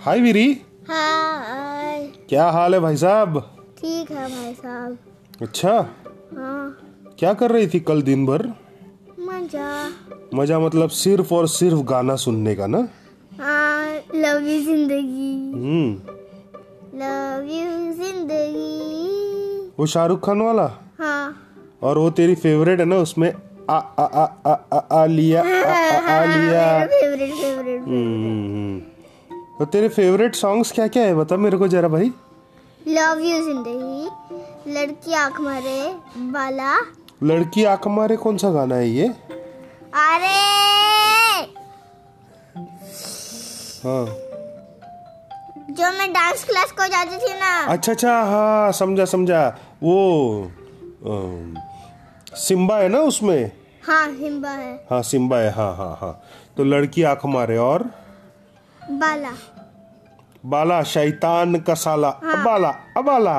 हाय वीरी। हाय। क्या हाल है भाई साहब? ठीक है भाई साहब। अच्छा। हाँ। क्या कर रही थी कल दिन भर? मज़ा। मज़ा मतलब सिर्फ़ और सिर्फ़ गाना सुनने का ना? हाँ लव यू ज़िंदगी। हम्म। लव यू ज़िंदगी। वो शाहरुख खान वाला? हाँ। और वो तेरी फेवरेट है ना उसमें आ आ आ आ आ, आ लिया आ, आ, आ लिया। फेवरेट फेवरेट हम्म, तो तेरे फेवरेट सॉन्ग्स क्या क्या है? बता मेरे को जरा भाई। लव यू ज़िंदगी। लड़की आँख मारे बाला। लड़की आँख मारे कौन सा गाना है ये? अरे! हाँ। जो मैं डांस क्लास को जाती थी ना। अच्छा अच्छा हाँ समझा समझा। वो अम, सिम्बा है ना उसमें? हाँ हिम्बा है। हाँ सिम्बा है हाँ हाँ हाँ। तो लड़की आँख मारे और? बाला। बाला शैतान का साला। हाँ। अबाला अबाला।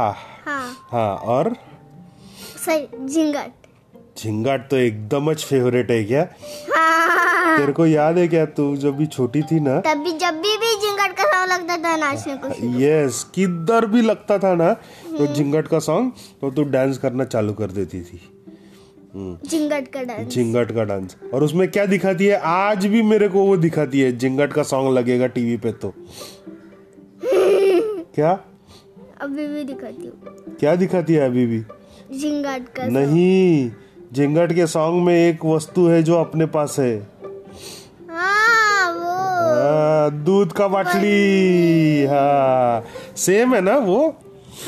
हाँ। हाँ और? सही झिंगट। झिंगाट तो एकदम फेवरेट है क्या? हाँ। तेरे को याद है क्या? तू जब भी छोटी थी ना? तभी जब भी भी झिंगट का सॉन्ग लगता था नाचने को यस किधर भी लगता था ना तो झिंगट का सॉन्ग तो तू डांस करना चालू कर देती थी। झिंगट का डांस झिंगट का डांस और उसमें क्या दिखाती है? आज भी मेरे को वो दिखाती है। झिंगट का सॉन्ग लगेगा टीवी पे तो। क्या? अभी भी दिखाती हूँ। क्या दिखाती है अभी भी? झिंगट का नहीं। झिंगट के सॉन्ग में एक वस्तु है जो अपने पास है। हाँ वो। हाँ, दूध का बाटली। हाँ। सेम है ना वो?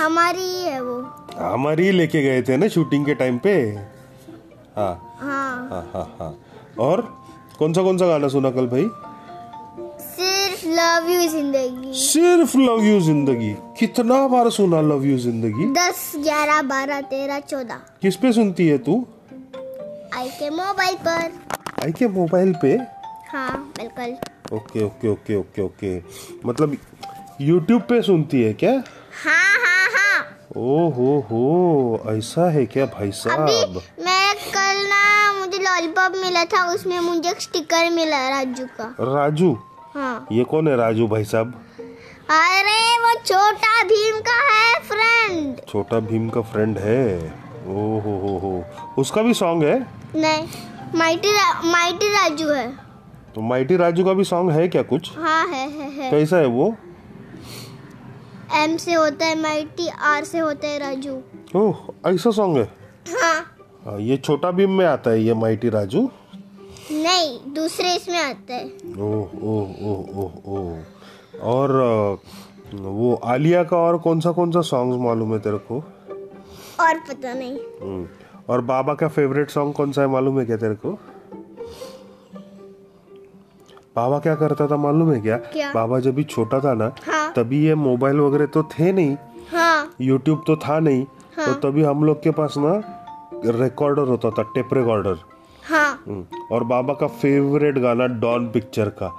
हमारी ही वो। हमारी लेके गए थे ना शूटिंग के टाइम पे। हाँ। हाँ। हाँ हाँ हाँ। और कौन सा कौन सा गाना सुना कल भाई? सिर्फ़ लव यू ज़िंदगी। सिर्फ़ लव यू ज़िंदगी। कितना बार सुना लव यू ज़िंदगी? दस ग्यारह बारह तेरह चौदह। किस पे सुनती है तू? आई के मोबाइल पर। आई के मोबाइल पे? हाँ बिल्कुल। Okay okay okay okay okay. मतलब यूट्यूब पे सुनती है क्या? हाँ हाँ हाँ। ओ हो हो ऐसा है क्या भाई साहब? लॉलीपॉप मिला था उसमें मुझे स्टिकर मिला राजू का। राजू? हाँ। ये कौन है राजू भाई साहब? अरे वो छोटा भीम का है फ्रेंड छोटा भीम का फ्रेंड है? ओ हो हो। हो उसका भी सॉन्ग है? नहीं माइटी रा, माइटी राजू है। तो माइटी राजू का भी सॉन्ग है क्या कुछ? हाँ है है है। कैसा है वो? एम से होता है माइटी आर से होता है राजू। ओह ऐसा सॉन्ग हाँ? हाँ, ये छोटा भीम में आता है ये माइटी राजू? नहीं दूसरे इसमें आता है। ओह ओह ओह ओह ओह। और वो आलिया का और कौन सा कौन सा सॉन्ग मालूम है तेरे को? और पता नहीं। हम्म, और बाबा का फेवरेट सॉन्ग कौन सा है मालूम है क्या तेरे को? बाबा क्या करता था मालूम है क्या? क्या? बाबा जब भी छोटा था ना हाँ। तभी ये मोबाइल वगैरह तो थे नहीं। हाँ। यूट्यूब तो था नहीं हाँ? तो तभी हम लोग के पास ना रिकॉर्डर होता था टेप रिकॉर्डर हाँ। हम्म, और बाबा का फेवरेट गाना डॉन पिक्चर का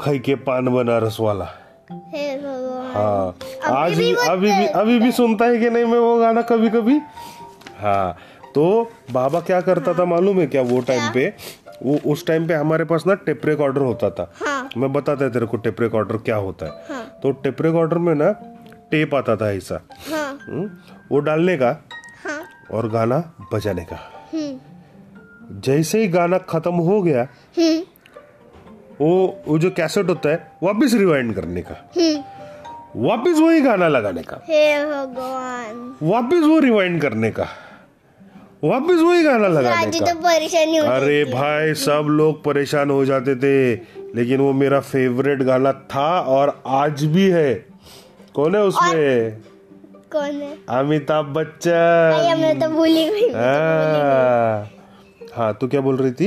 खई के पान बनारस वाला। हे हाँ आज भी अभी भी अभी भी सुनता है कि नहीं मैं वो गाना कभी कभी हाँ तो बाबा क्या करता हाँ। था मालूम है क्या वो टाइम पे? वो उस टाइम पे हमारे पास ना टेप रिकॉर्डर होता था। हाँ। मैं बताता है तेरे को टेप रिकॉर्डर क्या होता है। हाँ। तो टेप रिकॉर्डर में ना टेप आता था ऐसा। हाँ। हम्म, वो डालने का हाँ और गाना बजाने का। हम्म जैसे ही गाना खत्म हो गया हम्म वो वो जो कैसेट होता है वापस रिवाइंड करने का। हम्म वापस वही गाना लगाने का। वापस वो रिवाइंड करने का। वापस वही गाना लगाने का। तो परेशानी अरे भाई सब लोग परेशान हो जाते थे लेकिन वो मेरा फेवरेट गाना था और आज भी है। कौन है उसमें? कौन है? अमिताभ बच्चन। हमने तो भूली गई हाँ। हाँ तू क्या बोल रही थी?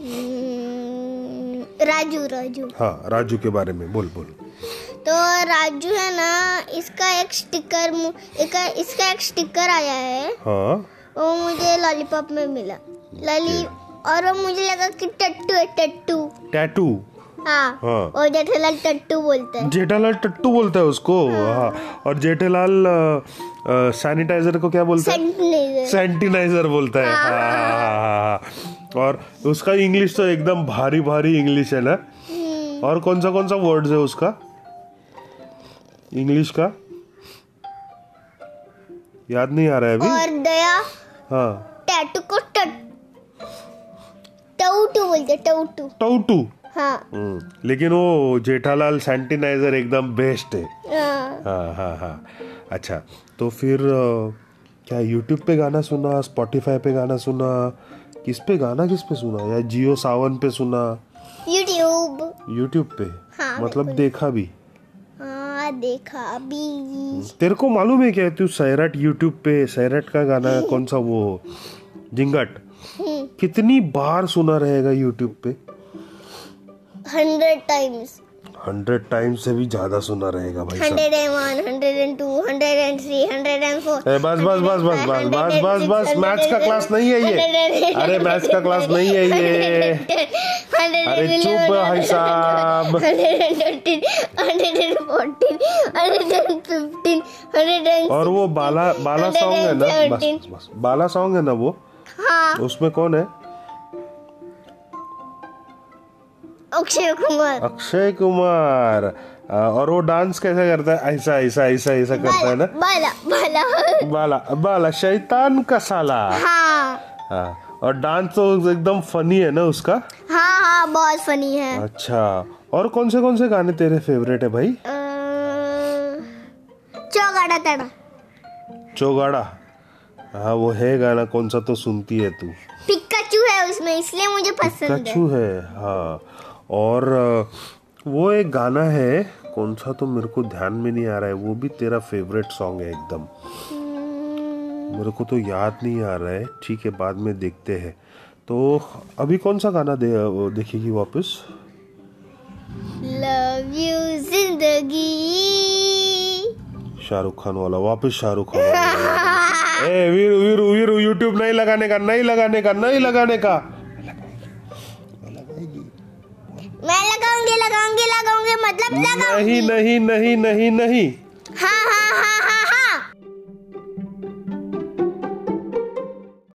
हम्म, राजू राजू। हाँ राजू के बारे में बोल बोल। तो राजू है ना इसका एक स्टिकर एक इसका एक स्टिकर आया है। हाँ। वो मुझे लॉलीपॉप में मिला। लॉली और वो मुझे लगा कि टट्टू है टट्टू। टैटू? हाँ हाँ। और जेठालाल टट्टू बोलते हैं। जेठालाल टट्टू बोलता है उसको हाँ। और जेठालाल सैनिटाइजर को क्या बोलता है? सैनिटाइजर। बोलता है। हाँ, हाँ, हाँ, हाँ। और उसका इंग्लिश तो एकदम भारी भारी इंग्लिश है ना? और कौन सा कौन सा वर्ड्स है उसका? इंग्लिश का? याद नहीं आ रहा है अभी। और दया। हाँ। टैटू को टट टूटू बोलते टूटू टोटू हाँ। हम्म, लेकिन वो जेठालाल सैनिटाइजर एकदम बेस्ट है। हाँ। हाँ हाँ हाँ। अच्छा तो फिर क्या यूट्यूब पे गाना सुना स्पॉटिफाई पे गाना सुना? किस पे गाना किस पे सुना? या जियो सावन पे सुना? यूट्यूब यूट्यूब पे? हाँ, मतलब देखा भी? हाँ देखा भी। तेरे को मालूम है क्या तू सैराट यूट्यूब पे सैराट का गाना कौन सा वो? जिंगट। हम्म, कितनी बार सुना रहेगा यूट्यूब पे? हंड्रेड टाइम्स हंड्रेड टाइम से भी ज़्यादा सुना रहेगा भाई hundred and one hundred and two hundred and three hundred and four बस बस बस बस बस बस बस बस मैथ्स का क्लास नहीं है ये अरे मैथ्स का क्लास नहीं है ये अरे चुप भाई साहब और वो बाला बाला सॉन्ग है ना बस 117. बस बस बाला सॉन्ग है ना वो हाँ उसमें कौन है अक्षय कुमार। अक्षय कुमार। और वो डांस कैसे करता है? ऐसा ऐसा ऐसा ऐसा करता है ना? बाला बाला बाला। बाला शैतान का साला। हाँ। हाँ और डांस तो एकदम फनी है ना उसका? हाँ हाँ बहुत फनी है। अच्छा और कौन से कौन से गाने तेरे फेवरेट है भाई? चौगाड़ा तड़ा चौगाड़ा? हाँ वो है गाना कौन सा तो सुनती है तू। पिकाचू है उसमें इसलिए मुझे पसंद है। कछू है हाँ। और वो एक गाना है कौन सा तो मेरे को ध्यान में नहीं आ रहा है वो भी तेरा फेवरेट सॉन्ग है एकदम। मेरे को तो याद नहीं आ रहा है ठीक है बाद में देखते हैं। तो अभी कौन सा गाना दे देखेगी वापस? लव यू ज़िंदगी। शाहरुख खान वाला वापस शाहरुख खान वाला। ए वीरू वीरू वीरू यूट्यूब नहीं लगाने का नहीं लगाने का नहीं लगाने का। मैं लगाऊँगी लगाऊँगी लगाऊँगी मतलब लगाऊँगी। नहीं नहीं नहीं नहीं नहीं।